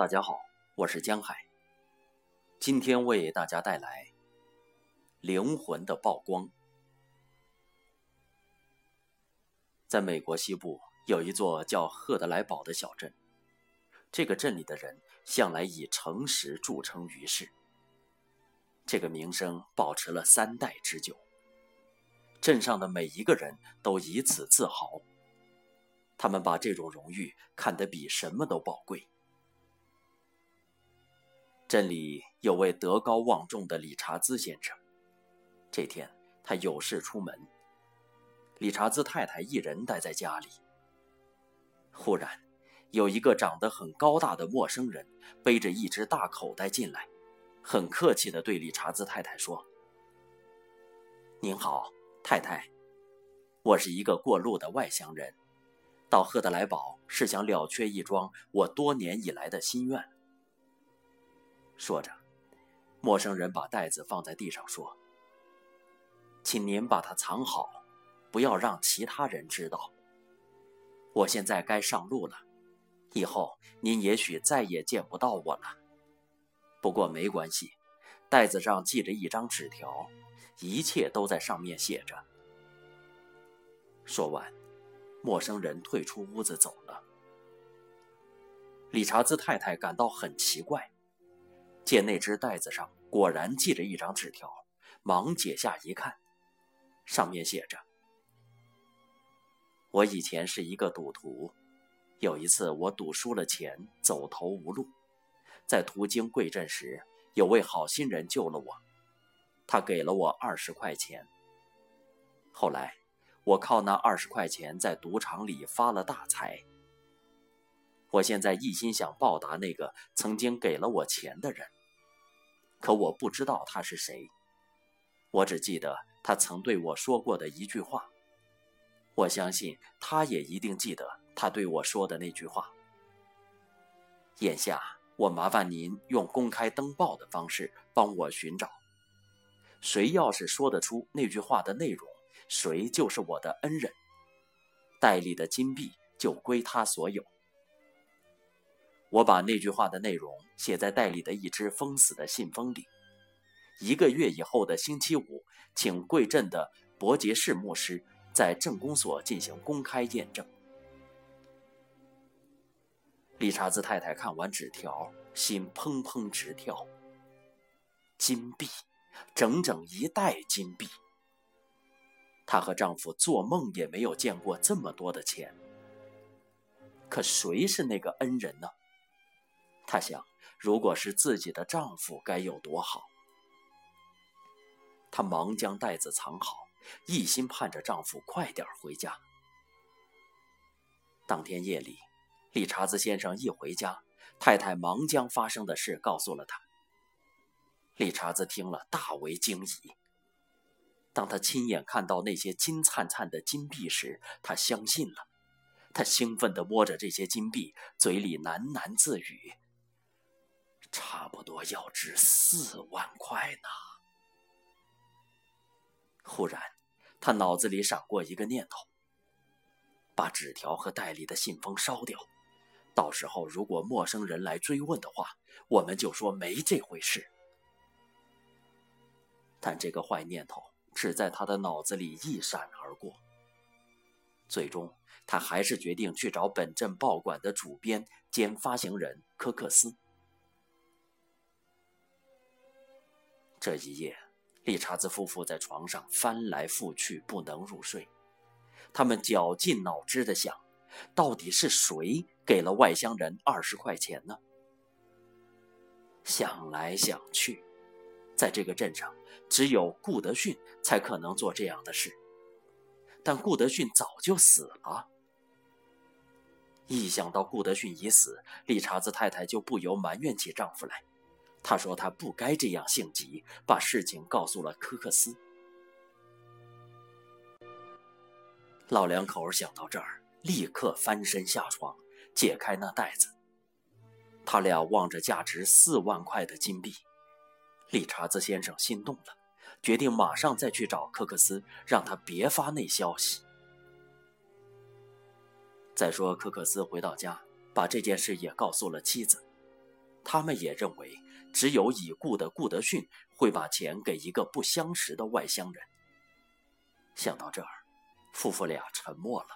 大家好，我是江海。今天为大家带来《灵魂的曝光》。在美国西部有一座叫赫德莱堡的小镇，这个镇里的人向来以诚实著称于世。这个名声保持了三代之久，镇上的每一个人都以此自豪。他们把这种荣誉看得比什么都宝贵。镇里有位德高望重的理查兹先生。这天，他有事出门，理查兹太太一人待在家里。忽然，有一个长得很高大的陌生人背着一只大口袋进来，很客气地对理查兹太太说：“您好，太太，我是一个过路的外乡人，到赫德莱堡是想了却一桩我多年以来的心愿。”说着，陌生人把袋子放在地上，说：“请您把它藏好，不要让其他人知道。我现在该上路了，以后您也许再也见不到我了。不过没关系，袋子上系着一张纸条，一切都在上面写着。”说完，陌生人退出屋子走了。理查兹太太感到很奇怪。见那只袋子上果然系着一张纸条，忙解下一看，上面写着：“我以前是一个赌徒，有一次我赌输了钱，走投无路，在途经贵镇时，有位好心人救了我，他给了我二十块钱。后来，我靠那二十块钱在赌场里发了大财。我现在一心想报答那个曾经给了我钱的人。”可我不知道他是谁，我只记得他曾对我说过的一句话。我相信他也一定记得他对我说的那句话。眼下，我麻烦您用公开登报的方式帮我寻找，谁要是说得出那句话的内容，谁就是我的恩人，袋里的金币就归他所有。我把那句话的内容写在袋里的一只封死的信封里。一个月以后的星期五，请贵镇的伯杰士牧师在镇公所进行公开验证。理查兹太太看完纸条，心砰砰直跳。金币，整整一袋金币。她和丈夫做梦也没有见过这么多的钱。可谁是那个恩人呢？她想，如果是自己的丈夫，该有多好。她忙将袋子藏好，一心盼着丈夫快点回家。当天夜里，理查兹先生一回家，太太忙将发生的事告诉了他。理查兹听了，大为惊疑。当他亲眼看到那些金灿灿的金币时，他相信了。他兴奋地摸着这些金币，嘴里喃喃自语。差不多要值四万块呢。忽然，他脑子里闪过一个念头：把纸条和袋里的信封烧掉。到时候如果陌生人来追问的话，我们就说没这回事。但这个坏念头只在他的脑子里一闪而过。最终，他还是决定去找本镇报馆的主编兼发行人科克斯。这一夜，理查兹夫妇在床上翻来覆去，不能入睡。他们绞尽脑汁地想：到底是谁给了外乡人二十块钱呢？想来想去，在这个镇上，只有顾德逊才可能做这样的事。但顾德逊早就死了。一想到顾德逊已死，理查兹太太就不由埋怨起丈夫来。他说：“他不该这样性急，把事情告诉了科克斯。”老两口想到这儿，立刻翻身下床，解开那袋子。他俩望着价值四万块的金币，理查兹先生心动了，决定马上再去找科克斯，让他别发那消息。再说，科克斯回到家，把这件事也告诉了妻子。他们也认为只有已故的顾德逊会把钱给一个不相识的外乡人。想到这儿，夫妇俩沉默了。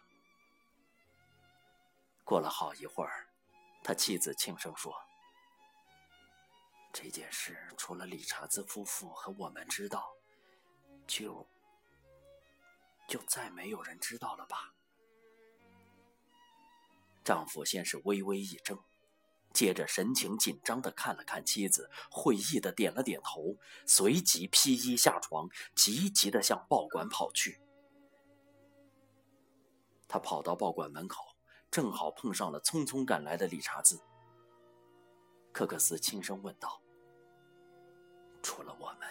过了好一会儿，他妻子轻声说：“这件事除了理查兹夫妇和我们知道，就就再没有人知道了吧？”丈夫先是微微一怔，接着神情紧张的看了看妻子，会意的点了点头，随即披衣下床，急急的向报馆跑去。他跑到报馆门口。正好碰上了匆匆赶来的理查兹。科克斯轻声问道：“除了我们，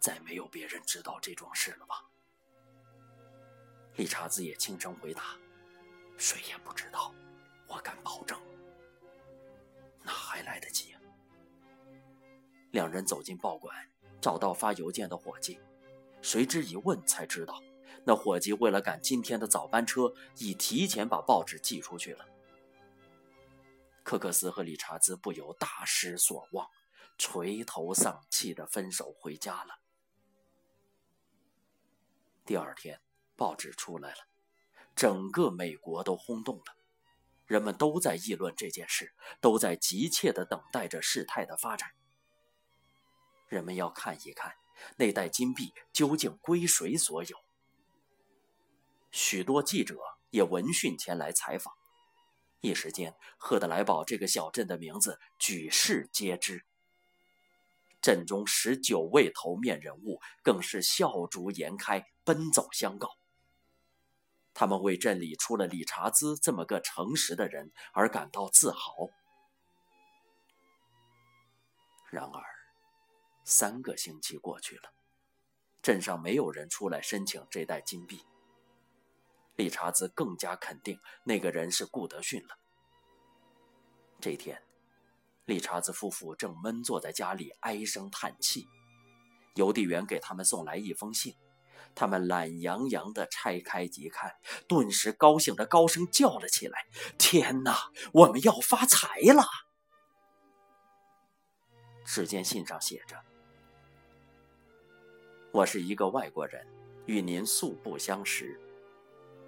再没有别人知道这桩事了吧？”理查兹也轻声回答：“谁也不知道，我敢保证。”那还来得及。两人走进报馆，找到发邮件的伙计，随之一问才知道。那伙计为了赶今天的早班车，已提前把报纸寄出去了。科克斯和理查兹不由大失所望，垂头丧气的分手回家了。第二天，报纸出来了，整个美国都轰动了，人们都在议论这件事，都在急切的等待着事态的发展。人们要看一看那袋金币究竟归谁所有。许多记者也闻讯前来采访，一时间，赫德莱堡这个小镇的名字举世皆知。镇中十九位头面人物更是笑逐颜开，奔走相告。他们为镇里出了理查兹这么个诚实的人而感到自豪。然而，三个星期过去了，镇上没有人出来申请这袋金币。理查兹更加肯定那个人是顾德逊了。这天，理查兹夫妇正闷坐在家里唉声叹气，邮递员给他们送来一封信，他们懒洋洋地拆开一看，顿时高兴地高声叫了起来：“天哪，我们要发财了！”只见信上写着：“我是一个外国人，与您素不相识。”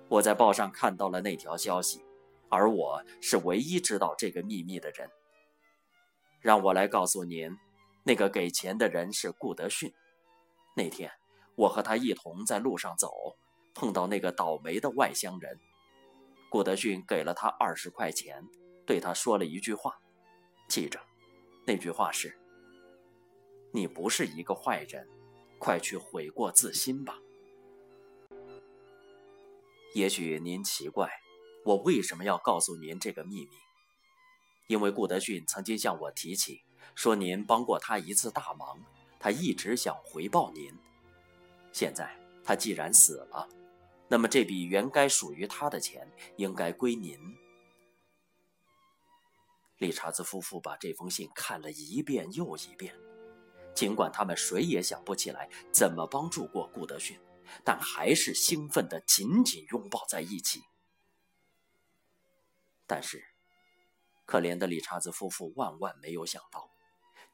我在报上看到了那条消息，而我是唯一知道这个秘密的人。让我来告诉您，那个给钱的人是顾德逊。那天，我和他一同在路上走，碰到那个倒霉的外乡人。顾德逊给了他二十块钱，对他说了一句话，记着，那句话是：“你不是一个坏人，快去悔过自新吧。”也许您奇怪，我为什么要告诉您这个秘密？因为顾德逊曾经向我提起，说您帮过他一次大忙，他一直想回报您。现在他既然死了，那么这笔原该属于他的钱应该归您。理查兹夫妇把这封信看了一遍又一遍，尽管他们谁也想不起来怎么帮助过顾德逊。但还是兴奋地紧紧拥抱在一起。但是，可怜的理查兹夫妇万万没有想到，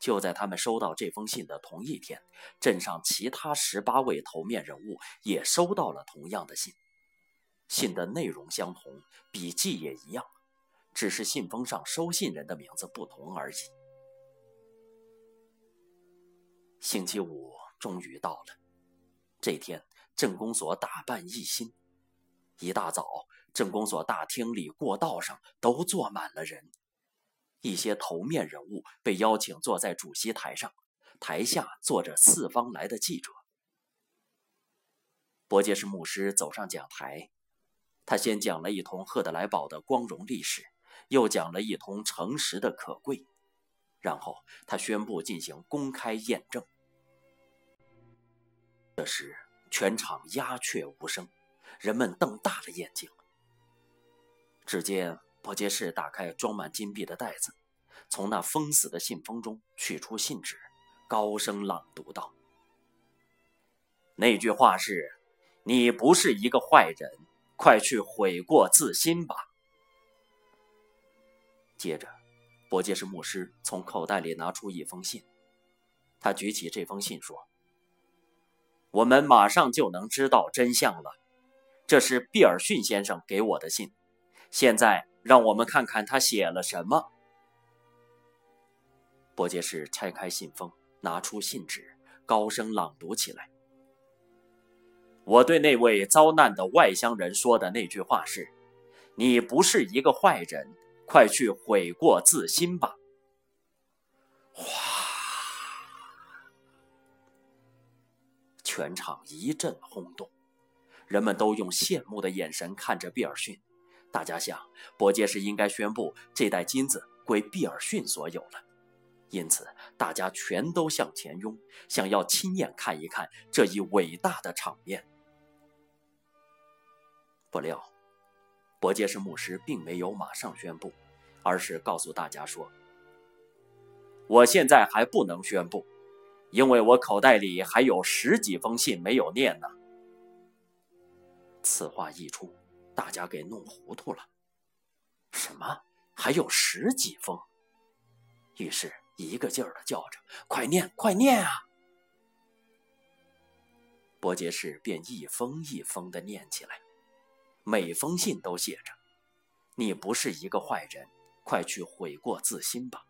就在他们收到这封信的同一天，镇上其他十八位头面人物也收到了同样的信。信的内容相同，笔迹也一样，只是信封上收信人的名字不同而已。星期五终于到了，这天。镇公所打扮一新，一大早，镇公所大厅里、过道上都坐满了人。一些头面人物被邀请坐在主席台上，台下坐着四方来的记者。伯杰士牧师走上讲台，他先讲了一通赫德莱堡的光荣历史，又讲了一通诚实的可贵，然后他宣布进行公开验证。这时。全场鸦雀无声，人们瞪大了眼睛。只见伯杰士打开装满金币的袋子，从那封死的信封中取出信纸，高声朗读道：“那句话是，你不是一个坏人，快去悔过自新吧。”接着，伯杰士牧师从口袋里拿出一封信，他举起这封信说：“我们马上就能知道真相了。这是毕尔逊先生给我的信。现在让我们看看他写了什么。”伯杰士拆开信封，拿出信纸，高声朗读起来：“我对那位遭难的外乡人说的那句话是：‘你不是一个坏人。’”快去悔过自新吧！哗，全场一阵轰动，人们都用羡慕的眼神看着毕尔逊。大家想，伯杰士应该宣布这袋金子归毕尔逊所有了，因此大家全都向前拥，想要亲眼看一看这一伟大的场面。不料。伯杰士牧师并没有马上宣布，而是告诉大家说：“我现在还不能宣布，因为我口袋里还有十几封信没有念呢。”此话一出，大家给弄糊涂了。什么？还有十几封？于是，一个劲儿的叫着：“快念，快念啊！”伯杰士便一封一封的念起来。每封信都写着：“你不是一个坏人，快去悔过自新吧。”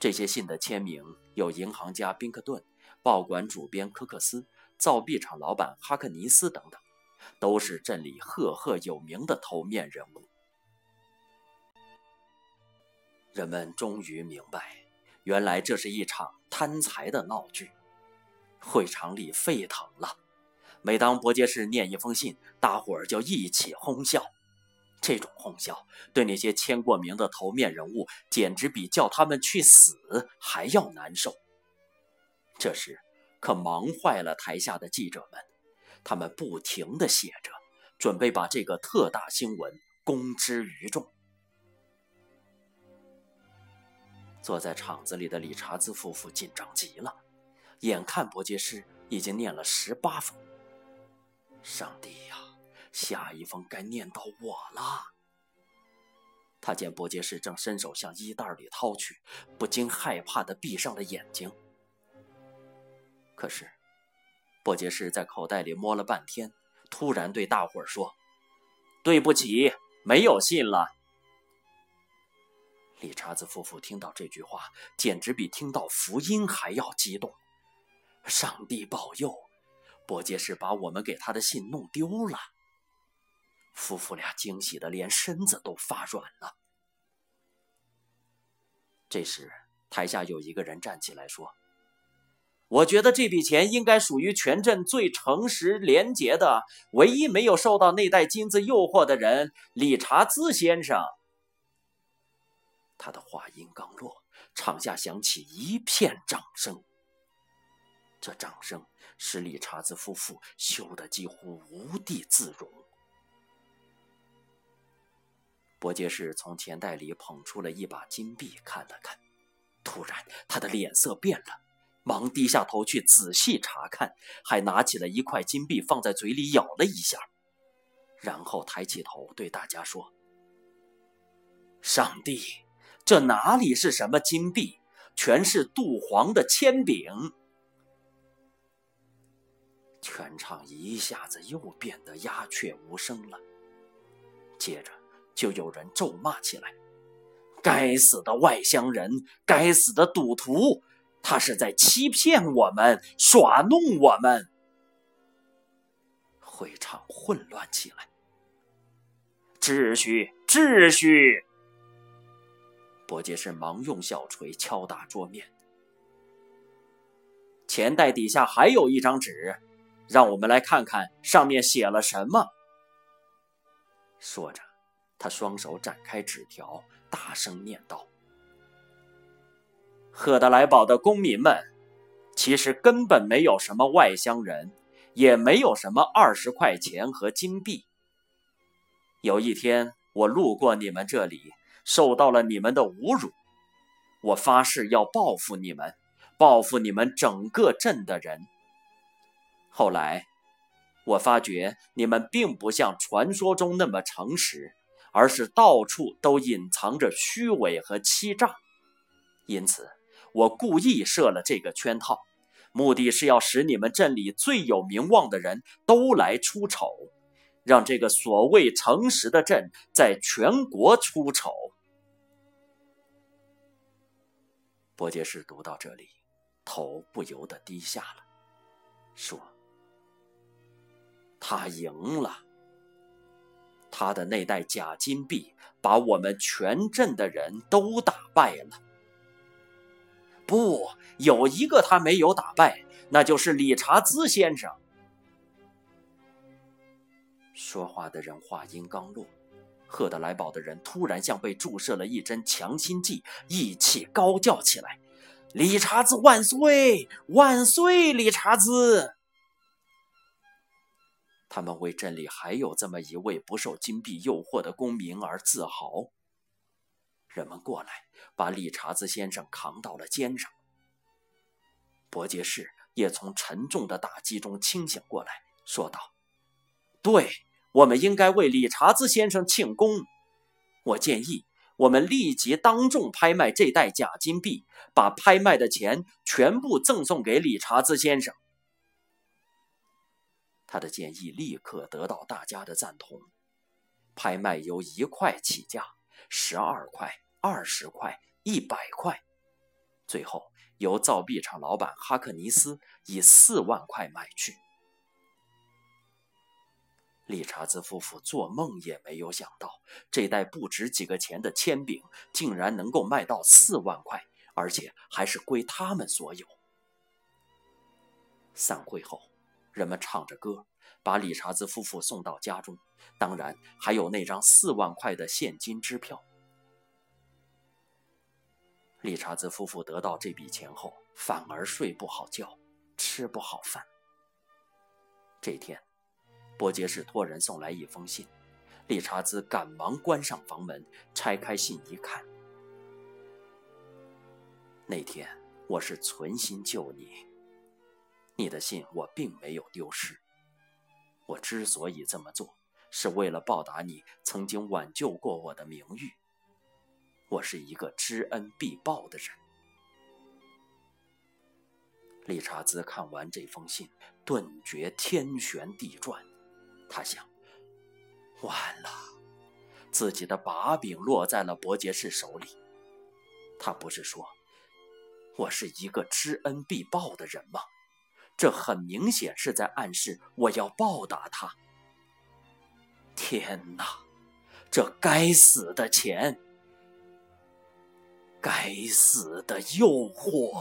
这些信的签名有银行家宾克顿、报馆主编科克斯、造币厂老板哈克尼斯等等，都是镇里赫赫有名的头面人物。人们终于明白，原来这是一场贪财的闹剧，会场里沸腾了。每当伯杰士念一封信，大伙儿就一起哄笑。这种哄笑对那些签过名的头面人物，简直比叫他们去死还要难受。这时，可忙坏了台下的记者们，他们不停地写着，准备把这个特大新闻公之于众。坐在场子里的理查兹夫妇紧张极了，眼看伯杰士已经念了十八封。上帝呀，下一封该念到我了。他见伯杰士正伸手向衣袋里掏去，不禁害怕的闭上了眼睛。可是，伯杰士在口袋里摸了半天，突然对大伙儿说：“对不起，没有信了。”理查兹夫妇听到这句话，简直比听到福音还要激动。上帝保佑！伯杰士把我们给他的信弄丢了，夫妇俩惊喜的连身子都发软了。这时，台下有一个人站起来说：“我觉得这笔钱应该属于全镇最诚实廉洁的、唯一没有受到那袋金子诱惑的人——理查兹先生。”他的话音刚落，场下响起一片掌声。这掌声使理查兹夫妇羞得几乎无地自容。伯杰士从钱袋里捧出了一把金币，看了看，突然他的脸色变了，忙低下头去仔细查看，还拿起了一块金币放在嘴里咬了一下，然后抬起头对大家说：“上帝，这哪里是什么金币，全是杜黄的铅饼。”全场一下子又变得鸦雀无声了，接着就有人咒骂起来：“该死的外乡人，该死的赌徒，他是在欺骗我们，耍弄我们！”会场混乱起来。秩序，秩序！伯杰士忙用小锤敲打桌面。钱袋底下还有一张纸。让我们来看看上面写了什么。说着，他双手展开纸条，大声念道：“赫德莱堡的公民们，其实根本没有什么外乡人，也没有什么二十块钱和金币。有一天，我路过你们这里，受到了你们的侮辱，我发誓要报复你们，报复你们整个镇的人。”后来，我发觉你们并不像传说中那么诚实，而是到处都隐藏着虚伪和欺诈。因此，我故意设了这个圈套，目的是要使你们镇里最有名望的人都来出丑，让这个所谓诚实的镇在全国出丑。伯杰士读到这里，头不由得低下了，说：“他赢了。他的那袋假金币把我们全镇的人都打败了。不，有一个他没有打败，那就是理查兹先生。”说话的人话音刚落。赫德莱堡的人突然像被注射了一针强心剂，义气高叫起来：“理查兹万岁！万岁！理查兹！”他们为镇里还有这么一位不受金币诱惑的公民而自豪。人们过来，把理查兹先生扛到了肩上。伯杰士也从沉重的打击中清醒过来，说道：“对。”我们应该为理查兹先生庆功。我建议我们立即当众拍卖这袋假金币，把拍卖的钱全部赠送给理查兹先生。他的建议立刻得到大家的赞同。拍卖由一块起价，十二块、二十块、一百块，最后由造币厂老板哈克尼斯以四万块买去。理查兹夫妇做梦也没有想到，这袋不值几个钱的铅饼竟然能够卖到四万块，而且还是归他们所有。散会后，人们唱着歌，把理查兹夫妇送到家中，当然还有那张四万块的现金支票。理查兹夫妇得到这笔钱后，反而睡不好觉，吃不好饭。这天。伯杰士托人送来一封信，理查兹赶忙关上房门，拆开信一看。那天我是存心救你，你的信我并没有丢失。我之所以这么做，是为了报答你曾经挽救过我的名誉。我是一个知恩必报的人。理查兹看完这封信，顿觉天旋地转。他想，完了，自己的把柄落在了伯杰士手里。他不是说，我是一个知恩必报的人吗？这很明显是在暗示我要报答他。天哪，这该死的钱，该死的诱惑！